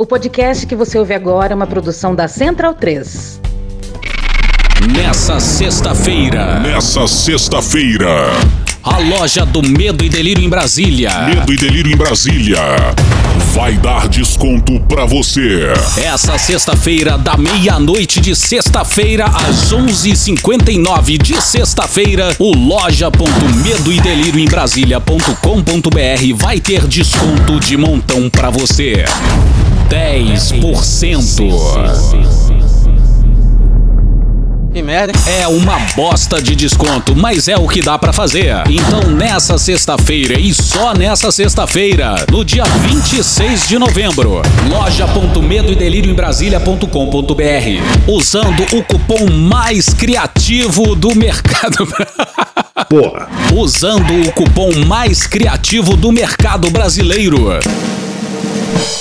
O podcast que você ouve agora é uma produção da Central 3. Nessa sexta-feira. Nessa sexta-feira. A loja do Medo e Delírio em Brasília. Medo e Delírio em Brasília. Vai dar desconto pra você. Essa sexta-feira, da meia-noite de sexta-feira às 11h59 de sexta-feira, o loja.medo e delírio em Brasília.com.br vai ter desconto de montão pra você. 10%. Que merda? É uma bosta de desconto, mas é o que dá pra fazer. Então, nessa sexta-feira e só nessa sexta-feira, no dia 26 de novembro, loja.medo e delírio em Brasília.com.br, usando o cupom mais criativo do mercado. Porra. Usando o cupom mais criativo do mercado brasileiro.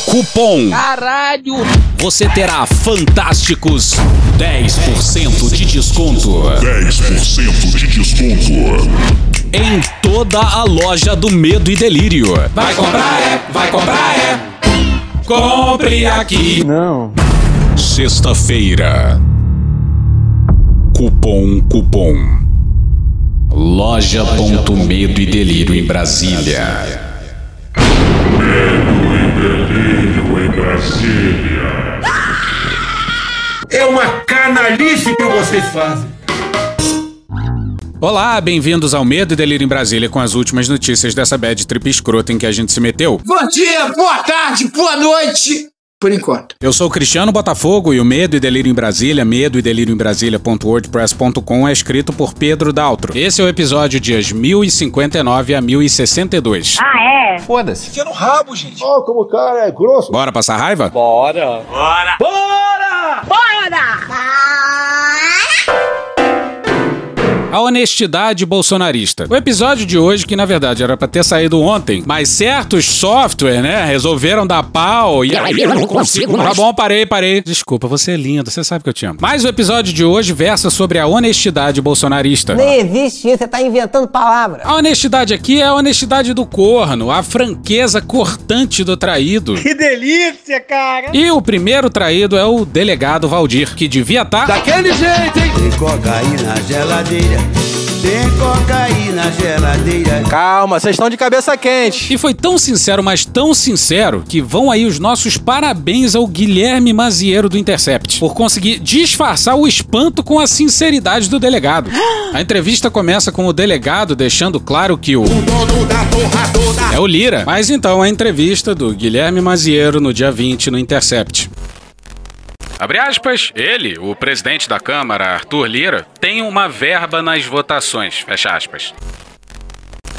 Cupom Caralho! você terá fantásticos 10% de desconto 10% de desconto. em toda a loja do Medo e Delírio. Vai comprar é, vai comprar é. Compre aqui. Não. Sexta-feira. Cupom Cupom. Loja.medo e Delírio em Brasília. É uma canalice que vocês fazem. Olá, bem-vindos ao Medo e Delírio em Brasília com as últimas notícias dessa bad trip escrota em que a gente se meteu. Bom dia, boa tarde, boa noite. Por enquanto. Eu sou o Cristiano Botafogo e o Medo e Delírio em Brasília, medo e delírio em Brasília.wordpress.com é escrito por Pedro Daltro. Esse é o episódio dias 1059 a 1062. Foda-se. Ó, como o cara é grosso. Bora passar raiva? Bora. A honestidade bolsonarista. O episódio de hoje, que na verdade era pra ter saído ontem, mas certos software, né, resolveram dar pau e aí eu não consigo. Tá bom, parei, parei. Desculpa, você é lindo, você sabe que eu te amo. Mas o episódio de hoje versa sobre a honestidade bolsonarista. Nem existe isso, você tá inventando palavras. A honestidade aqui é a honestidade do corno, a franqueza cortante do traído. Que delícia, cara! E o primeiro traído é o delegado Valdir, que devia tá estar. Daquele jeito, hein? Tem cocaína na geladeira. Tem cocaína na geladeira. Calma, vocês estão de cabeça quente. E foi tão sincero, mas tão sincero, que vão aí os nossos parabéns ao Guilherme Maziero do Intercept, por conseguir disfarçar o espanto com a sinceridade do delegado. A entrevista começa com o delegado deixando claro que o. É o Lira. Mas então a entrevista do Guilherme Maziero no dia 20 no Intercept. Abre aspas, ele, o presidente da Câmara, Arthur Lira, tem uma verba nas votações, fecha aspas.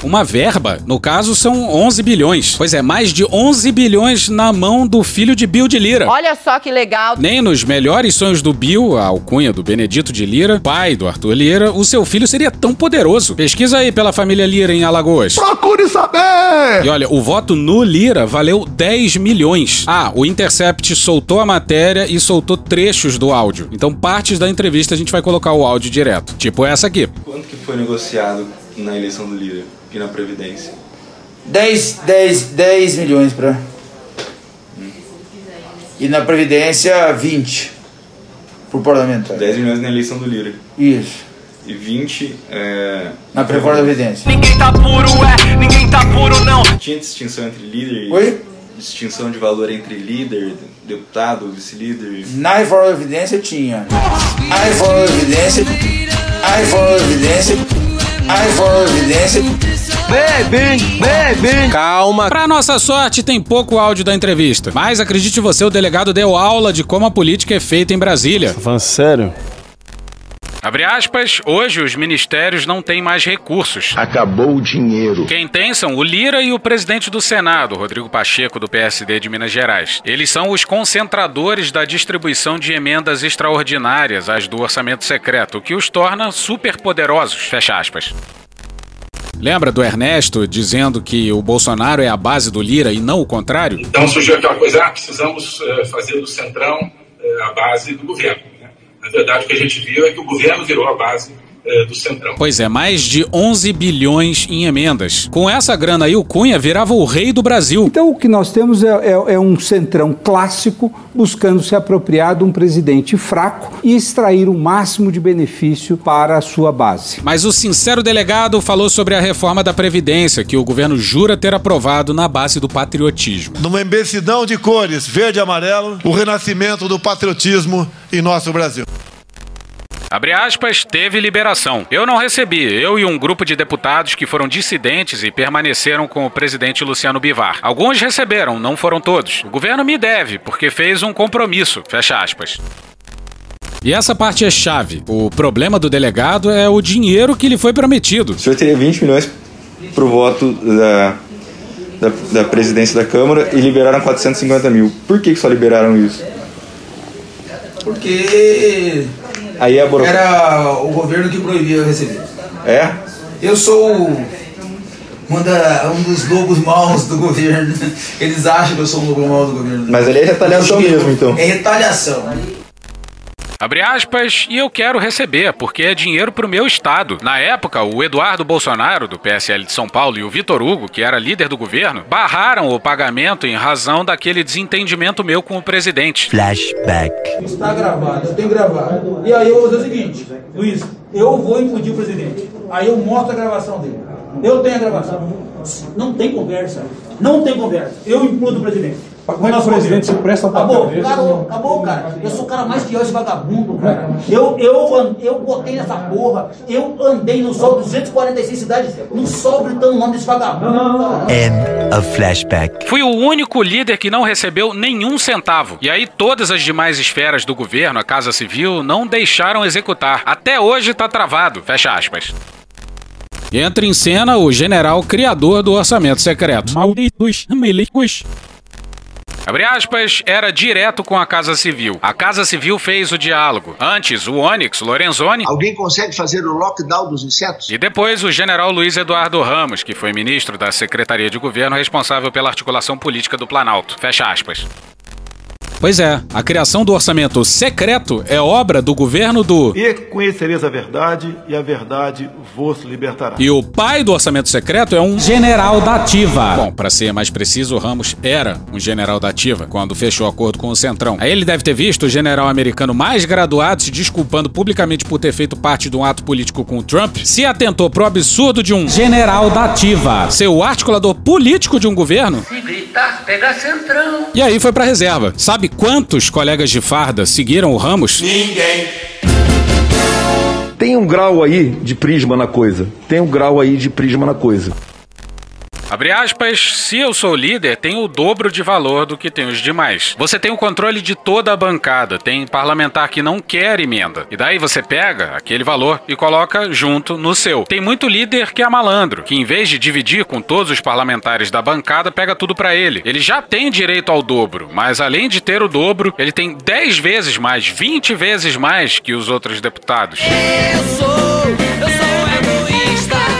Uma verba? No caso, são 11 bilhões. Pois é, mais de 11 bilhões na mão do filho de Bill de Lira. Olha só que legal. Nem nos melhores sonhos do Bill, a alcunha do Benedito de Lira, pai do Arthur Lira, o seu filho seria tão poderoso. Pesquisa aí pela família Lira em Alagoas. Procure saber. E olha, o voto no Lira valeu 10 milhões. Ah, o Intercept soltou a matéria e soltou trechos do áudio. Então, partes da entrevista a gente vai colocar o áudio direto. Tipo essa aqui. Quanto que foi negociado na eleição do Lira e na Previdência? 10, 10, 10 milhões pra. E na Previdência, 20. Por parlamentar. 10 milhões na eleição do Lira. Isso. E 20 é... Na da Previdência. Ninguém tá puro, é, ninguém tá puro não. Tinha distinção entre líder e... Oi? Distinção de valor entre líder, deputado, vice-líder... Na reforma da Previdência tinha. A reforma da Previdência. A reforma da Previdência. Calma. Pra nossa sorte, tem pouco áudio da entrevista. Mas acredite você, o delegado deu aula de como a política é feita em Brasília. Falando sério? Abre aspas, hoje os ministérios não têm mais recursos. Acabou o dinheiro. Quem tem são o Lira e o presidente do Senado, Rodrigo Pacheco, do PSD de Minas Gerais. Eles são os concentradores da distribuição de emendas extraordinárias às do orçamento secreto, o que os torna superpoderosos. Fecha aspas. Lembra do Ernesto dizendo que o Bolsonaro é a base do Lira e não o contrário? Então surgiu aquela coisa, ah, precisamos eh, fazer do Centrão eh, a base do governo. Na verdade, que a gente viu é que o governo virou a base eh, do Centrão. Pois é, mais de 11 bilhões em emendas. Com essa grana aí, o Cunha virava o rei do Brasil. Então o que nós temos é, é, é um centrão clássico buscando se apropriar de um presidente fraco e extrair o máximo de benefício para a sua base. Mas o sincero delegado falou sobre a reforma da Previdência, que o governo jura ter aprovado na base do patriotismo. Numa embecidão de cores, verde e amarelo, o renascimento do patriotismo em nosso Brasil. Abre aspas, teve liberação. Eu não recebi, eu e um grupo de deputados que foram dissidentes e permaneceram com o presidente Luciano Bivar. Alguns receberam, não foram todos. O governo me deve, porque fez um compromisso. Fecha aspas. E essa parte é chave. O problema do delegado é o dinheiro que lhe foi prometido. O senhor teria 20 milhões pro voto da, da, da presidência da Câmara e liberaram 450 mil. Por que, que só liberaram isso? Porque Aí é era o governo que proibia eu receber. É? Eu sou um, da, um dos lobos maus do governo. Eles acham que eu sou um lobo mau do governo. Mas ali é retaliação mesmo, então. É retaliação. Abre aspas, e eu quero receber, porque é dinheiro pro meu estado. Na época, o Eduardo Bolsonaro, do PSL de São Paulo, e o Vitor Hugo, que era líder do governo, barraram o pagamento em razão daquele desentendimento meu com o presidente. Flashback. Está gravado, eu tenho gravado. E aí eu vou dizer o seguinte, Luiz, eu vou impedir o presidente. Aí eu mostro a gravação dele. Eu tenho a gravação. Não tem conversa. Não tem conversa. Eu implodo o presidente. Como é que o presidente se presta pra Acabou, cara, acabou, cara. Eu sou o cara mais fiel esse vagabundo, cara. Eu, eu, eu botei nessa porra, eu andei no sol, 246 cidades, no sol gritando o nome desse vagabundo. End of flashback. Fui o único líder que não recebeu nenhum centavo. E aí todas as demais esferas do governo, a Casa Civil, não deixaram executar. Até hoje tá travado. Fecha aspas. Entra em cena o general criador do orçamento secreto. Malditos milicos. Abre aspas, era direto com a Casa Civil. A Casa Civil fez o diálogo. Antes, o Onyx Lorenzoni. Alguém consegue fazer o lockdown dos insetos? E depois, o general Luiz Eduardo Ramos, que foi ministro da Secretaria de Governo responsável pela articulação política do Planalto. Fecha aspas. Pois é, a criação do orçamento secreto é obra do governo do. E conhecereis a verdade, e a verdade vos libertará. E o pai do orçamento secreto é um general da ativa. Bom, para ser mais preciso, o Ramos era um general da ativa quando fechou o acordo com o Centrão. Aí ele deve ter visto o general americano mais graduado se desculpando publicamente por ter feito parte de um ato político com o Trump, se atentou pro absurdo de um general da ativa ser o articulador político de um governo. Se gritar, pega Centrão. E aí foi pra reserva. Sabe quantos colegas de farda seguiram o Ramos? Ninguém. Tem um grau aí de prisma na coisa. Tem um grau aí de prisma na coisa. Abre aspas, se eu sou líder, tenho o dobro de valor do que tem os demais. Você tem o controle de toda a bancada, tem parlamentar que não quer emenda. E daí você pega aquele valor e coloca junto no seu. Tem muito líder que é malandro, que em vez de dividir com todos os parlamentares da bancada, pega tudo para ele. Ele já tem direito ao dobro, mas além de ter o dobro, ele tem 10 vezes mais, 20 vezes mais que os outros deputados. Eu sou, eu sou.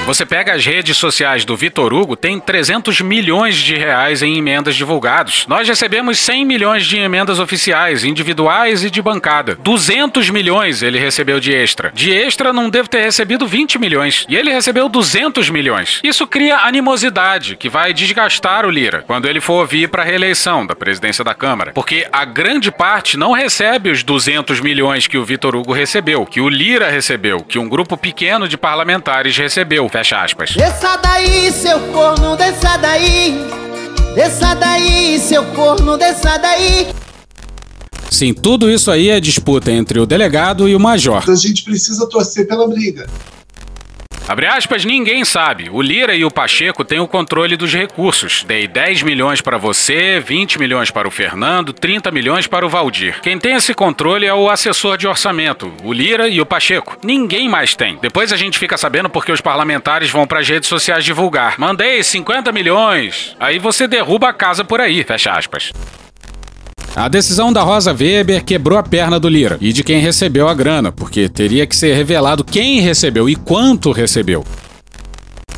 Você pega as redes sociais do Vitor Hugo, tem 300 milhões de reais em emendas divulgados. Nós recebemos 100 milhões de emendas oficiais, individuais e de bancada. 200 milhões ele recebeu de extra. De extra não deve ter recebido 20 milhões. E ele recebeu 200 milhões. Isso cria animosidade, que vai desgastar o Lira quando ele for vir para a reeleição da presidência da Câmara. Porque a grande parte não recebe os 200 milhões que o Vitor Hugo recebeu, que o Lira recebeu, que um grupo pequeno de parlamentares recebeu. Fecha aspas. Desça daí, seu corno, desça daí. Desça daí, seu corno, desça daí. Sim, tudo isso aí é disputa entre o delegado e o major. A gente precisa torcer pela briga. Abre aspas, ninguém sabe. O Lira e o Pacheco têm o controle dos recursos. Dei 10 milhões para você, 20 milhões para o Fernando, 30 milhões para o Valdir. Quem tem esse controle é o assessor de orçamento, o Lira e o Pacheco. Ninguém mais tem. Depois a gente fica sabendo porque os parlamentares vão para as redes sociais divulgar. Mandei 50 milhões. Aí você derruba a casa por aí, fecha aspas. A decisão da Rosa Weber quebrou a perna do Lira e de quem recebeu a grana, porque teria que ser revelado quem recebeu e quanto recebeu.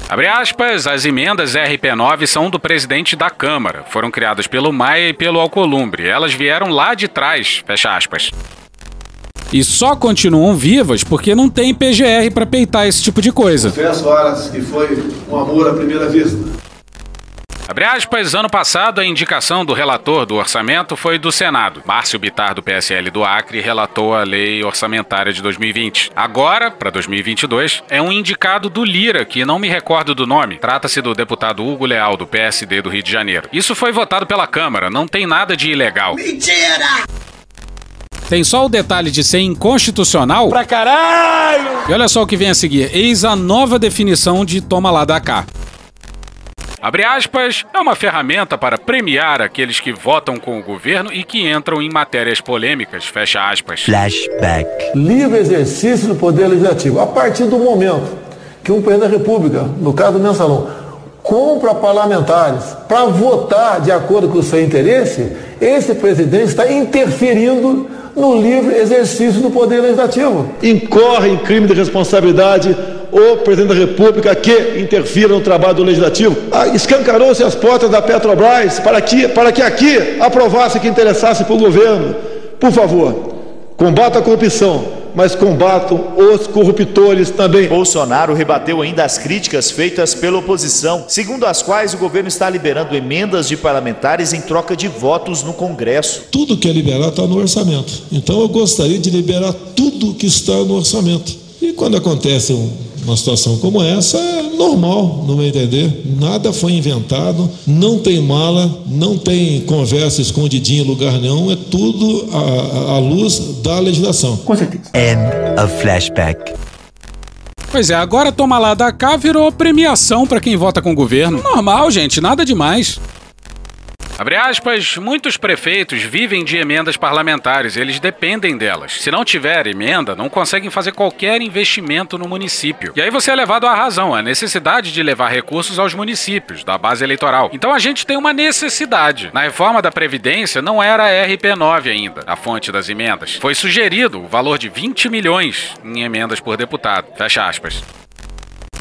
Abre aspas, as emendas RP9 são do presidente da Câmara. Foram criadas pelo Maia e pelo Alcolumbre. Elas vieram lá de trás. Fecha aspas. E só continuam vivas porque não tem PGR para peitar esse tipo de coisa. Confesso horas que foi um amor à primeira vista. Abre aspas, ano passado a indicação do relator do orçamento foi do Senado. Márcio Bitar, do PSL do Acre, relatou a lei orçamentária de 2020. Agora, para 2022, é um indicado do Lira, que não me recordo do nome. Trata-se do deputado Hugo Leal, do PSD do Rio de Janeiro. Isso foi votado pela Câmara, não tem nada de ilegal. Mentira! Tem só o detalhe de ser inconstitucional. Pra caralho! E olha só o que vem a seguir. Eis a nova definição de toma lá da cá. Abre aspas, é uma ferramenta para premiar aqueles que votam com o governo e que entram em matérias polêmicas, fecha aspas. Flashback. Livre exercício do Poder Legislativo. A partir do momento que um presidente da República, no caso do mensalão, compra parlamentares para votar de acordo com o seu interesse, esse presidente está interferindo no livre exercício do Poder Legislativo. Incorre em crime de responsabilidade o presidente da República que interfira no trabalho do Legislativo. Ah, Escancarou-se as portas da Petrobras para que, para que aqui aprovasse que interessasse para o governo. Por favor, combata a corrupção, mas combatam os corruptores também. Bolsonaro rebateu ainda as críticas feitas pela oposição, segundo as quais o governo está liberando emendas de parlamentares em troca de votos no Congresso. Tudo que é liberar está no orçamento. Então eu gostaria de liberar tudo que está no orçamento. E quando acontece um uma situação como essa é normal, no meu entender. Nada foi inventado, não tem mala, não tem conversa escondidinha em lugar nenhum, é tudo à, à luz da legislação. Com certeza. End of flashback. Pois é, agora toma lá da cá virou premiação para quem vota com o governo. Normal, gente, nada demais. Abre aspas, muitos prefeitos vivem de emendas parlamentares, eles dependem delas. Se não tiver emenda, não conseguem fazer qualquer investimento no município. E aí você é levado à razão, a necessidade de levar recursos aos municípios, da base eleitoral. Então a gente tem uma necessidade. Na reforma da Previdência não era a RP9 ainda, a fonte das emendas. Foi sugerido o valor de 20 milhões em emendas por deputado. Fecha aspas.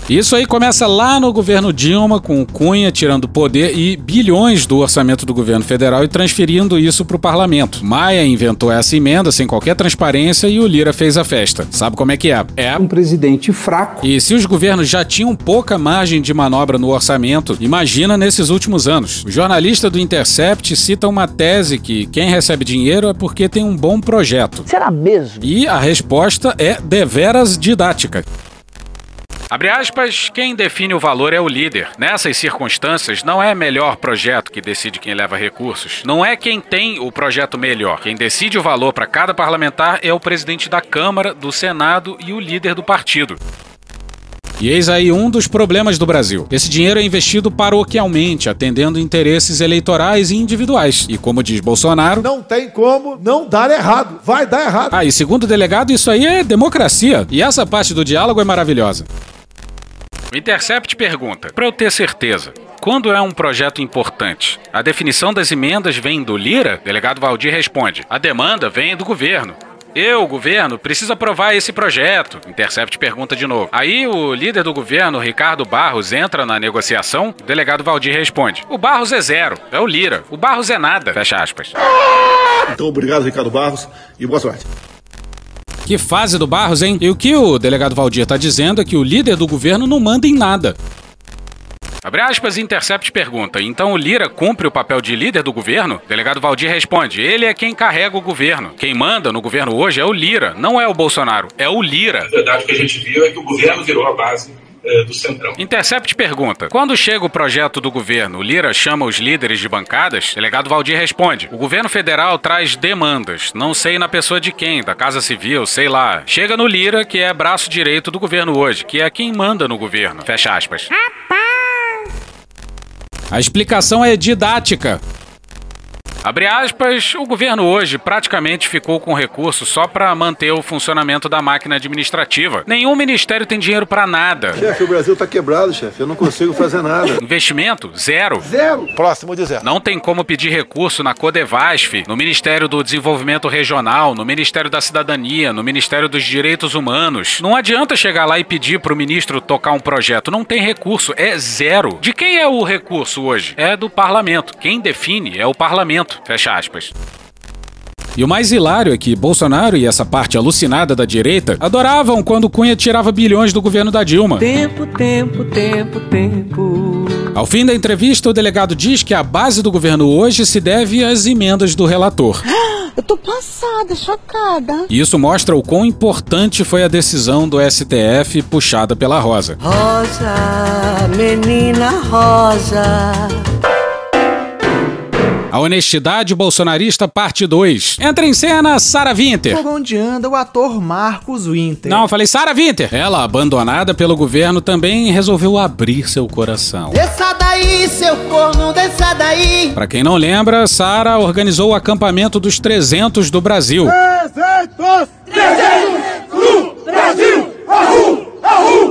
Isso aí começa lá no governo Dilma, com o Cunha tirando poder e bilhões do orçamento do governo federal e transferindo isso para o parlamento. Maia inventou essa emenda sem qualquer transparência e o Lira fez a festa. Sabe como é que é? É um presidente fraco. E se os governos já tinham pouca margem de manobra no orçamento, imagina nesses últimos anos. O jornalista do Intercept cita uma tese que quem recebe dinheiro é porque tem um bom projeto. Será mesmo? E a resposta é deveras didática. Abre aspas, quem define o valor é o líder. Nessas circunstâncias, não é melhor projeto que decide quem leva recursos. Não é quem tem o projeto melhor. Quem decide o valor para cada parlamentar é o presidente da Câmara, do Senado e o líder do partido. E eis aí um dos problemas do Brasil. Esse dinheiro é investido paroquialmente, atendendo interesses eleitorais e individuais. E como diz Bolsonaro. Não tem como não dar errado. Vai dar errado. Ah, e segundo o delegado, isso aí é democracia. E essa parte do diálogo é maravilhosa. O Intercept pergunta: para eu ter certeza, quando é um projeto importante? A definição das emendas vem do Lira? Delegado Valdir responde: a demanda vem do governo. Eu, governo, preciso aprovar esse projeto. Intercept pergunta de novo. Aí o líder do governo, Ricardo Barros, entra na negociação. O delegado Valdir responde: O Barros é zero, é o Lira. O Barros é nada. Fecha aspas. Então, obrigado, Ricardo Barros, e boa sorte. Que fase do Barros, hein? E o que o delegado Valdir está dizendo é que o líder do governo não manda em nada. Abre aspas, Intercept pergunta: então o Lira cumpre o papel de líder do governo? Delegado Valdir responde: ele é quem carrega o governo. Quem manda no governo hoje é o Lira, não é o Bolsonaro, é o Lira. A verdade que a gente viu é que o governo virou a base do Centrão. Intercept pergunta: Quando chega o projeto do governo, o Lira chama os líderes de bancadas? Delegado Valdir responde: O governo federal traz demandas. Não sei na pessoa de quem, da Casa Civil, sei lá. Chega no Lira, que é braço direito do governo hoje, que é quem manda no governo. Fecha aspas. A explicação é didática. Abre aspas, o governo hoje praticamente ficou com recurso só para manter o funcionamento da máquina administrativa. Nenhum ministério tem dinheiro para nada. Chefe, o Brasil tá quebrado, chefe. Eu não consigo fazer nada. Investimento? Zero. Zero. Próximo de zero. Não tem como pedir recurso na Codevasf, no Ministério do Desenvolvimento Regional, no Ministério da Cidadania, no Ministério dos Direitos Humanos. Não adianta chegar lá e pedir pro ministro tocar um projeto. Não tem recurso. É zero. De quem é o recurso hoje? É do parlamento. Quem define é o parlamento. Fecha aspas. E o mais hilário é que Bolsonaro e essa parte alucinada da direita adoravam quando Cunha tirava bilhões do governo da Dilma. Tempo, tempo, tempo, tempo. Ao fim da entrevista, o delegado diz que a base do governo hoje se deve às emendas do relator. Eu tô passada, chocada. E isso mostra o quão importante foi a decisão do STF puxada pela Rosa. Rosa, menina rosa. A Honestidade Bolsonarista, parte 2. Entra em cena Sara Winter. Por onde anda o ator Marcos Winter? Não, eu falei Sara Winter. Ela, abandonada pelo governo, também resolveu abrir seu coração. Desça daí, seu corno, desça daí. Pra quem não lembra, Sara organizou o acampamento dos 300 do Brasil. 300! 300! No Brasil! Ahu! Ahu!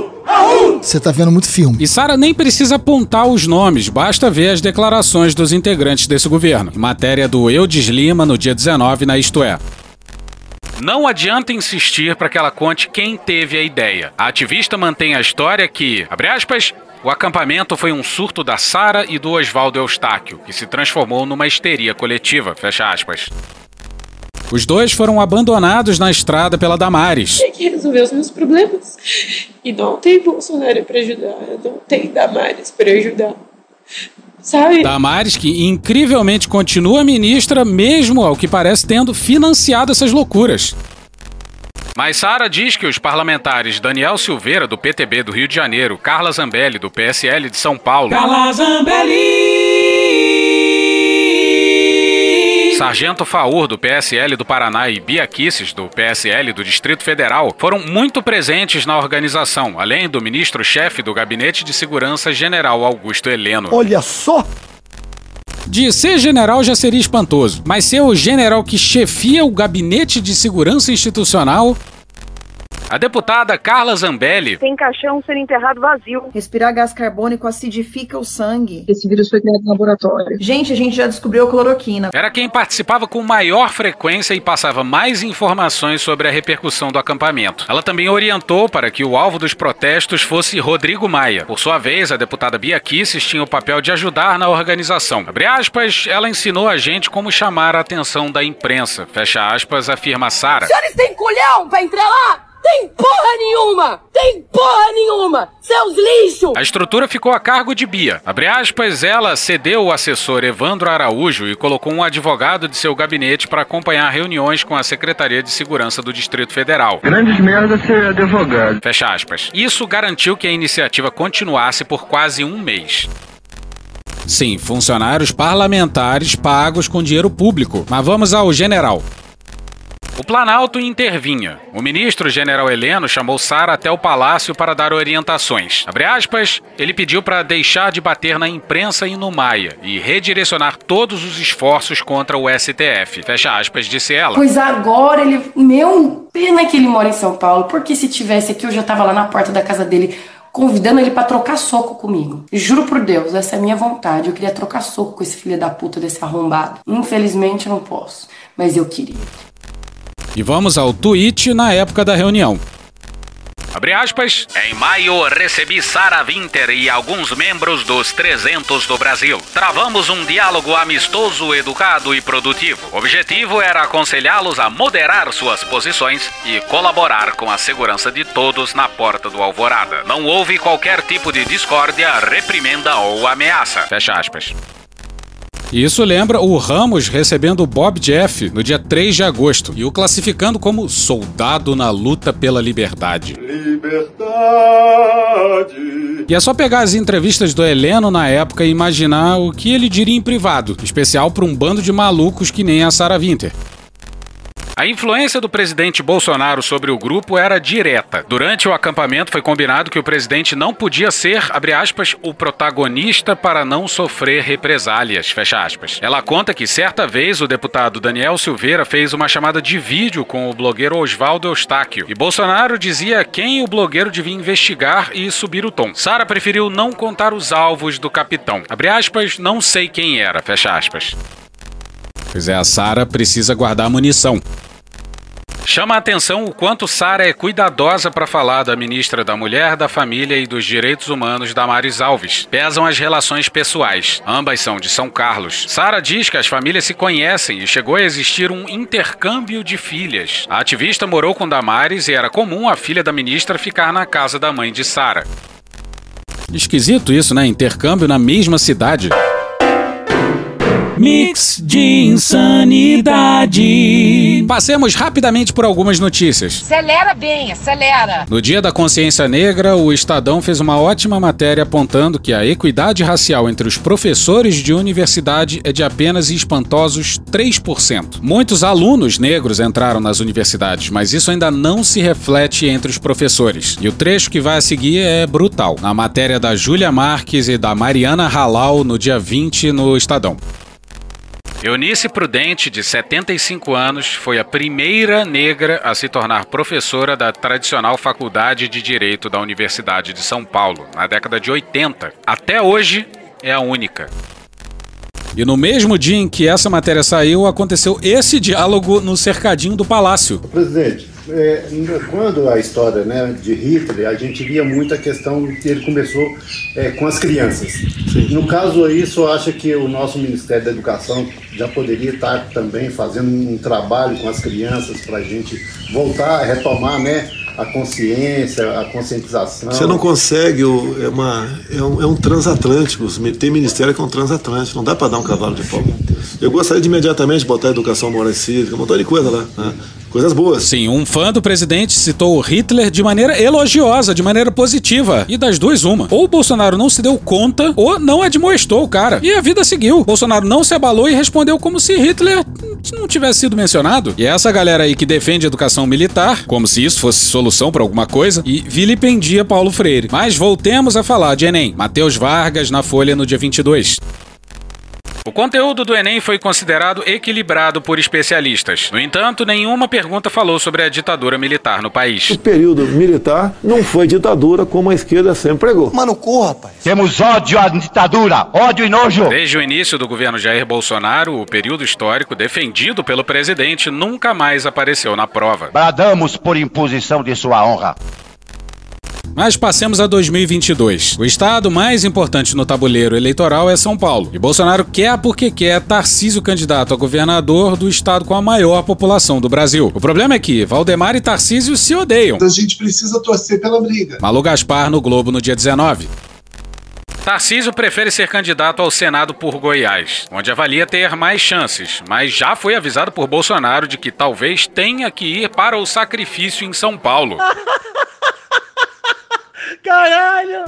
Você tá vendo muito filme. E Sara nem precisa apontar os nomes, basta ver as declarações dos integrantes desse governo. Em matéria do Eudes Lima no dia 19 na Isto É. Não adianta insistir para que ela conte quem teve a ideia. A ativista mantém a história que, abre aspas, o acampamento foi um surto da Sara e do Oswaldo Eustáquio, que se transformou numa histeria coletiva, fecha aspas. Os dois foram abandonados na estrada pela Damares. Tem que resolver os meus problemas. E não tem Bolsonaro para ajudar, não tem Damares para ajudar. Sabe? Damares, que incrivelmente continua ministra, mesmo ao que parece tendo financiado essas loucuras. Mas Sara diz que os parlamentares Daniel Silveira, do PTB do Rio de Janeiro, Carla Zambelli, do PSL de São Paulo. Carla Zambelli! Sargento Faur, do PSL do Paraná, e Bia Kisses, do PSL do Distrito Federal, foram muito presentes na organização, além do ministro-chefe do Gabinete de Segurança, General Augusto Heleno. Olha só! De ser general já seria espantoso, mas ser o general que chefia o Gabinete de Segurança Institucional a deputada Carla Zambelli. Tem caixão sendo enterrado vazio. Respirar gás carbônico acidifica o sangue. Esse vírus foi criado no laboratório. Gente, a gente já descobriu a cloroquina. Era quem participava com maior frequência e passava mais informações sobre a repercussão do acampamento. Ela também orientou para que o alvo dos protestos fosse Rodrigo Maia. Por sua vez, a deputada Bia Kisses tinha o papel de ajudar na organização. Abre aspas, ela ensinou a gente como chamar a atenção da imprensa. Fecha aspas, afirma Sara. Senhores têm colhão pra entrar lá? Tem porra nenhuma! Tem porra nenhuma! Seus lixos! A estrutura ficou a cargo de Bia. Abre aspas, ela cedeu o assessor Evandro Araújo e colocou um advogado de seu gabinete para acompanhar reuniões com a Secretaria de Segurança do Distrito Federal. Grandes merda ser advogado. Fecha aspas. Isso garantiu que a iniciativa continuasse por quase um mês. Sim, funcionários parlamentares pagos com dinheiro público. Mas vamos ao general. O Planalto intervinha. O ministro general Heleno chamou Sara até o palácio para dar orientações. Aspas, ele pediu para deixar de bater na imprensa e no Maia e redirecionar todos os esforços contra o STF. Fecha aspas, disse ela. Pois agora ele. Meu, pena que ele mora em São Paulo, porque se tivesse aqui eu já tava lá na porta da casa dele convidando ele para trocar soco comigo. Juro por Deus, essa é a minha vontade. Eu queria trocar soco com esse filho da puta desse arrombado. Infelizmente eu não posso, mas eu queria. E vamos ao tweet na época da reunião. Abre aspas. Em maio, recebi Sara Winter e alguns membros dos 300 do Brasil. Travamos um diálogo amistoso, educado e produtivo. O objetivo era aconselhá-los a moderar suas posições e colaborar com a segurança de todos na porta do Alvorada. Não houve qualquer tipo de discórdia, reprimenda ou ameaça. Fecha aspas. Isso lembra o Ramos recebendo o Bob Jeff no dia 3 de agosto e o classificando como soldado na luta pela liberdade. Liberdade. E é só pegar as entrevistas do Heleno na época e imaginar o que ele diria em privado, especial para um bando de malucos que nem a Sarah Winter. A influência do presidente Bolsonaro sobre o grupo era direta. Durante o acampamento foi combinado que o presidente não podia ser, abre aspas, o protagonista para não sofrer represálias, fecha aspas. Ela conta que certa vez o deputado Daniel Silveira fez uma chamada de vídeo com o blogueiro Oswaldo Eustáquio e Bolsonaro dizia quem o blogueiro devia investigar e subir o tom. Sara preferiu não contar os alvos do capitão. Abre aspas, não sei quem era, fecha aspas. Pois é, a Sara precisa guardar munição. Chama a atenção o quanto Sara é cuidadosa para falar da ministra da Mulher, da Família e dos Direitos Humanos, Damares Alves. Pesam as relações pessoais. Ambas são de São Carlos. Sara diz que as famílias se conhecem e chegou a existir um intercâmbio de filhas. A ativista morou com Damares e era comum a filha da ministra ficar na casa da mãe de Sara. Esquisito isso, né? Intercâmbio na mesma cidade. Mix de insanidade. Passemos rapidamente por algumas notícias. Acelera bem, acelera. No Dia da Consciência Negra, o Estadão fez uma ótima matéria apontando que a equidade racial entre os professores de universidade é de apenas espantosos 3%. Muitos alunos negros entraram nas universidades, mas isso ainda não se reflete entre os professores. E o trecho que vai a seguir é brutal. Na matéria da Júlia Marques e da Mariana Halal no dia 20 no Estadão. Eunice Prudente, de 75 anos, foi a primeira negra a se tornar professora da tradicional Faculdade de Direito da Universidade de São Paulo, na década de 80. Até hoje, é a única. E no mesmo dia em que essa matéria saiu, aconteceu esse diálogo no cercadinho do palácio. Presidente, é, quando a história né, de Hitler, a gente via muito a questão que ele começou é, com as crianças. Sim. No caso aí, só acha que o nosso Ministério da Educação já poderia estar também fazendo um trabalho com as crianças para a gente voltar a retomar né, a consciência, a conscientização. Você não consegue, o, é, uma, é, um, é um transatlântico. Tem ministério que é um transatlântico, não dá para dar um cavalo de pau. Eu gostaria de imediatamente botar a educação moral e cívica, um montão de coisa lá. Né? Coisas boas. Sim, um fã do presidente citou Hitler de maneira elogiosa, de maneira positiva. E das duas, uma. Ou o Bolsonaro não se deu conta, ou não admoestou o cara. E a vida seguiu. Bolsonaro não se abalou e respondeu como se Hitler não tivesse sido mencionado. E essa galera aí que defende educação militar, como se isso fosse solução para alguma coisa, e vilipendia Paulo Freire. Mas voltemos a falar de Enem. Matheus Vargas na Folha no dia 22. O conteúdo do Enem foi considerado equilibrado por especialistas. No entanto, nenhuma pergunta falou sobre a ditadura militar no país. O período militar não foi ditadura como a esquerda sempre pregou. Mano, corra, rapaz. Temos ódio à ditadura, ódio e nojo. Desde o início do governo Jair Bolsonaro, o período histórico defendido pelo presidente nunca mais apareceu na prova. Bradamos por imposição de sua honra. Mas passemos a 2022. O estado mais importante no tabuleiro eleitoral é São Paulo. E Bolsonaro quer porque quer Tarcísio candidato a governador do estado com a maior população do Brasil. O problema é que Valdemar e Tarcísio se odeiam. A gente precisa torcer pela briga. Malu Gaspar no Globo no dia 19. Tarcísio prefere ser candidato ao Senado por Goiás, onde avalia ter mais chances, mas já foi avisado por Bolsonaro de que talvez tenha que ir para o sacrifício em São Paulo. Caralho!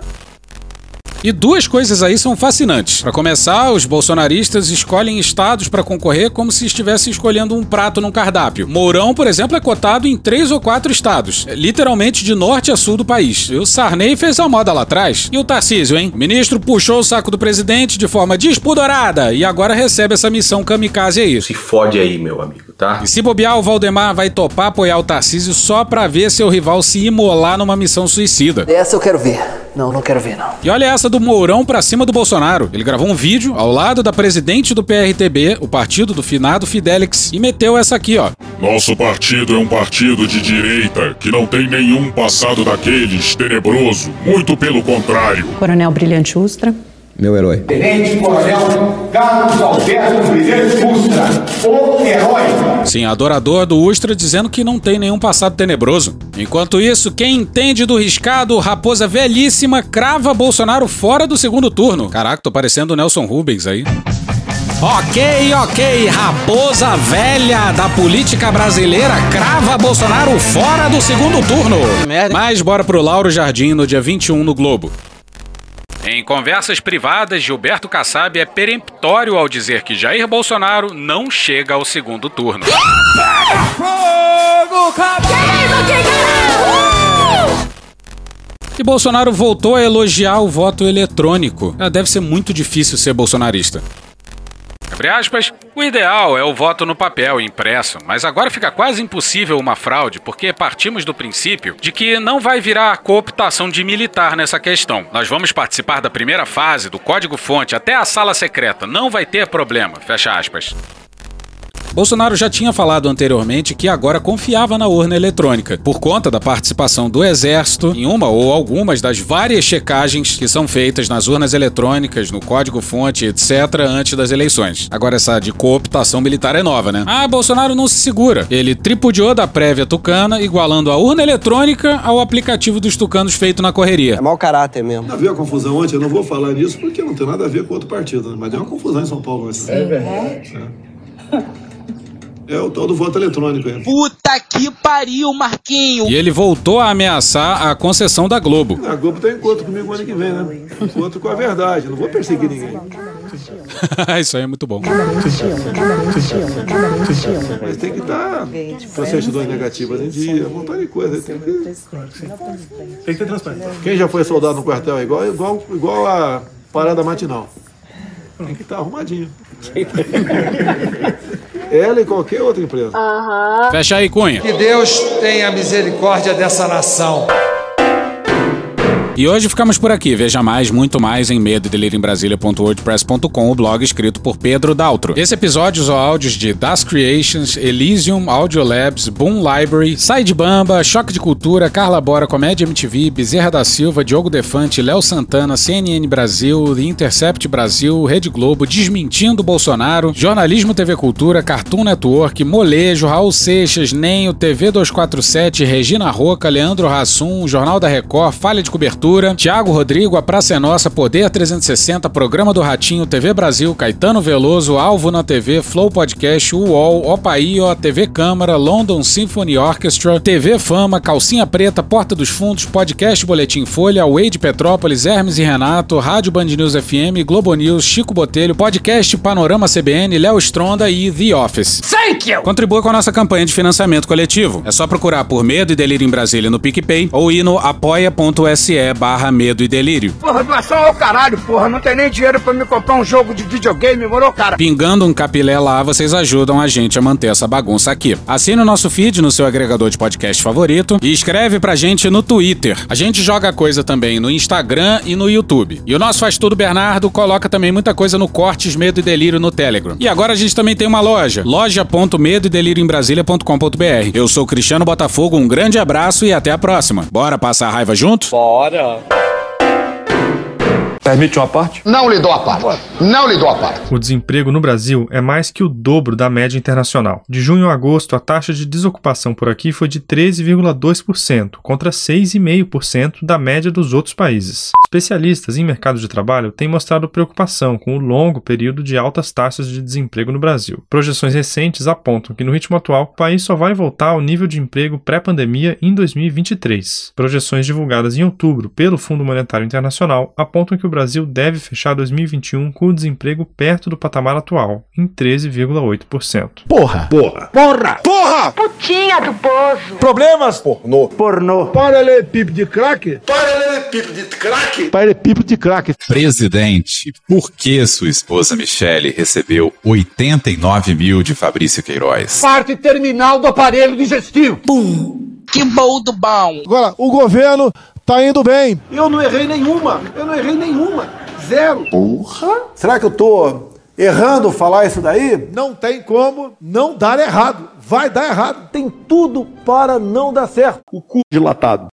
E duas coisas aí são fascinantes. Para começar, os bolsonaristas escolhem estados para concorrer como se estivessem escolhendo um prato num cardápio. Mourão, por exemplo, é cotado em três ou quatro estados, literalmente de norte a sul do país. E o Sarney fez a moda lá atrás. E o Tarcísio, hein? O ministro puxou o saco do presidente de forma despudorada e agora recebe essa missão kamikaze aí. Se fode aí, meu amigo, tá? E se bobear, o Valdemar vai topar apoiar o Tarcísio só pra ver seu rival se imolar numa missão suicida. Essa eu quero ver. Não, não quero ver, não. E olha essa do Mourão pra cima do Bolsonaro. Ele gravou um vídeo ao lado da presidente do PRTB, o partido do finado Fidelix, e meteu essa aqui, ó. Nosso partido é um partido de direita que não tem nenhum passado daqueles tenebroso. Muito pelo contrário. Coronel Brilhante Ustra. Meu herói. Tenente Coronel Carlos Alberto Brilhante Ustra, o herói. Sim, adorador do Ustra dizendo que não tem nenhum passado tenebroso. Enquanto isso, quem entende do riscado, raposa velhíssima, crava Bolsonaro fora do segundo turno. Caraca, tô parecendo o Nelson Rubens aí. Ok, ok, raposa velha da política brasileira crava Bolsonaro fora do segundo turno. Mas bora pro Lauro Jardim no dia 21 no Globo. Em conversas privadas, Gilberto Kassab é peremptório ao dizer que Jair Bolsonaro não chega ao segundo turno. Fogo, E Bolsonaro voltou a elogiar o voto eletrônico. Ah, deve ser muito difícil ser bolsonarista. Aspas, o ideal é o voto no papel impresso, mas agora fica quase impossível uma fraude porque partimos do princípio de que não vai virar cooptação de militar nessa questão. Nós vamos participar da primeira fase, do código-fonte até a sala secreta, não vai ter problema, fecha aspas. Bolsonaro já tinha falado anteriormente que agora confiava na urna eletrônica, por conta da participação do Exército em uma ou algumas das várias checagens que são feitas nas urnas eletrônicas, no código-fonte, etc., antes das eleições. Agora, essa de cooptação militar é nova, né? Ah, Bolsonaro não se segura. Ele tripudiou da prévia tucana, igualando a urna eletrônica ao aplicativo dos tucanos feito na correria. É mau caráter mesmo. Havia confusão ontem, eu não vou falar nisso porque não tem nada a ver com outro partido, né? mas deu uma confusão em São Paulo ontem. É verdade. É. É o tal do voto eletrônico aí. Puta que pariu, Marquinho! E ele voltou a ameaçar a concessão da Globo. A Globo tem encontro comigo ano que vem, né? Encontro com a verdade, não vou perseguir ninguém. Isso aí é muito bom. Mas tem que estar com as certidões negativas em dia, um montão de coisa. Tem que, tem que ter transparência. Quem já foi soldado no quartel é igual, igual, igual a parada matinal. Tem que estar arrumadinho. Ela e qualquer outra empresa. Uhum. Fecha aí, Cunha. Que Deus tenha misericórdia dessa nação. E hoje ficamos por aqui. Veja mais, muito mais em medo o blog escrito por Pedro Daltro. Esse episódio usou áudios de Das Creations, Elysium, Audio Labs, Boom Library, Side Bamba, Choque de Cultura, Carla Bora, Comédia MTV, Bezerra da Silva, Diogo Defante, Léo Santana, CNN Brasil, The Intercept Brasil, Rede Globo, Desmentindo Bolsonaro, Jornalismo TV Cultura, Cartoon Network, Molejo, Raul Seixas, Nenho, TV 247, Regina Roca, Leandro Rassum, Jornal da Record, Falha de Cobertura, Tiago Rodrigo, A Praça é Nossa, Poder 360, Programa do Ratinho, TV Brasil, Caetano Veloso, Alvo na TV, Flow Podcast, UOL, Opaío, TV Câmara, London Symphony Orchestra, TV Fama, Calcinha Preta, Porta dos Fundos, Podcast Boletim Folha, Wade Petrópolis, Hermes e Renato, Rádio Band News FM, Globo News, Chico Botelho, Podcast Panorama CBN, Léo Stronda e The Office. Thank you! Contribua com a nossa campanha de financiamento coletivo. É só procurar por Medo e Delírio em Brasília no PicPay ou ir no apoia.se barra medo e delírio. Porra, doação ao caralho, porra. Não tem nem dinheiro pra me comprar um jogo de videogame, morou, cara? Pingando um capilé lá, vocês ajudam a gente a manter essa bagunça aqui. Assine o nosso feed no seu agregador de podcast favorito e escreve pra gente no Twitter. A gente joga coisa também no Instagram e no YouTube. E o nosso Faz Tudo Bernardo coloca também muita coisa no Cortes Medo e Delírio no Telegram. E agora a gente também tem uma loja, loja.medo e delírio em Brasília.com.br. Eu sou Cristiano Botafogo, um grande abraço e até a próxima. Bora passar a raiva junto? Bora! 진짜. Permite uma parte? Não lhe dou a parte. Não lhe dou a parte. O desemprego no Brasil é mais que o dobro da média internacional. De junho a agosto, a taxa de desocupação por aqui foi de 13,2%, contra 6,5% da média dos outros países. Especialistas em mercado de trabalho têm mostrado preocupação com o longo período de altas taxas de desemprego no Brasil. Projeções recentes apontam que, no ritmo atual, o país só vai voltar ao nível de emprego pré-pandemia em 2023. Projeções divulgadas em outubro pelo Fundo Monetário Internacional apontam que o Brasil deve fechar 2021 com o desemprego perto do patamar atual, em 13,8%. Porra! Porra! Porra! Porra! Putinha do poço. Problemas? Pornô. Pornô. Paralelepípedo de crack? Paralelepípedo de crack? Paralelepípedo de crack. Presidente, por que sua esposa Michele recebeu 89 mil de Fabrício Queiroz? Parte terminal do aparelho digestivo. Pum! Que bom do bom! Agora, o governo tá indo bem. Eu não errei nenhuma. Eu não errei nenhuma. Zero. Porra. Será que eu tô errando falar isso daí? Não tem como não dar errado. Vai dar errado. Tem tudo para não dar certo. O cu dilatado.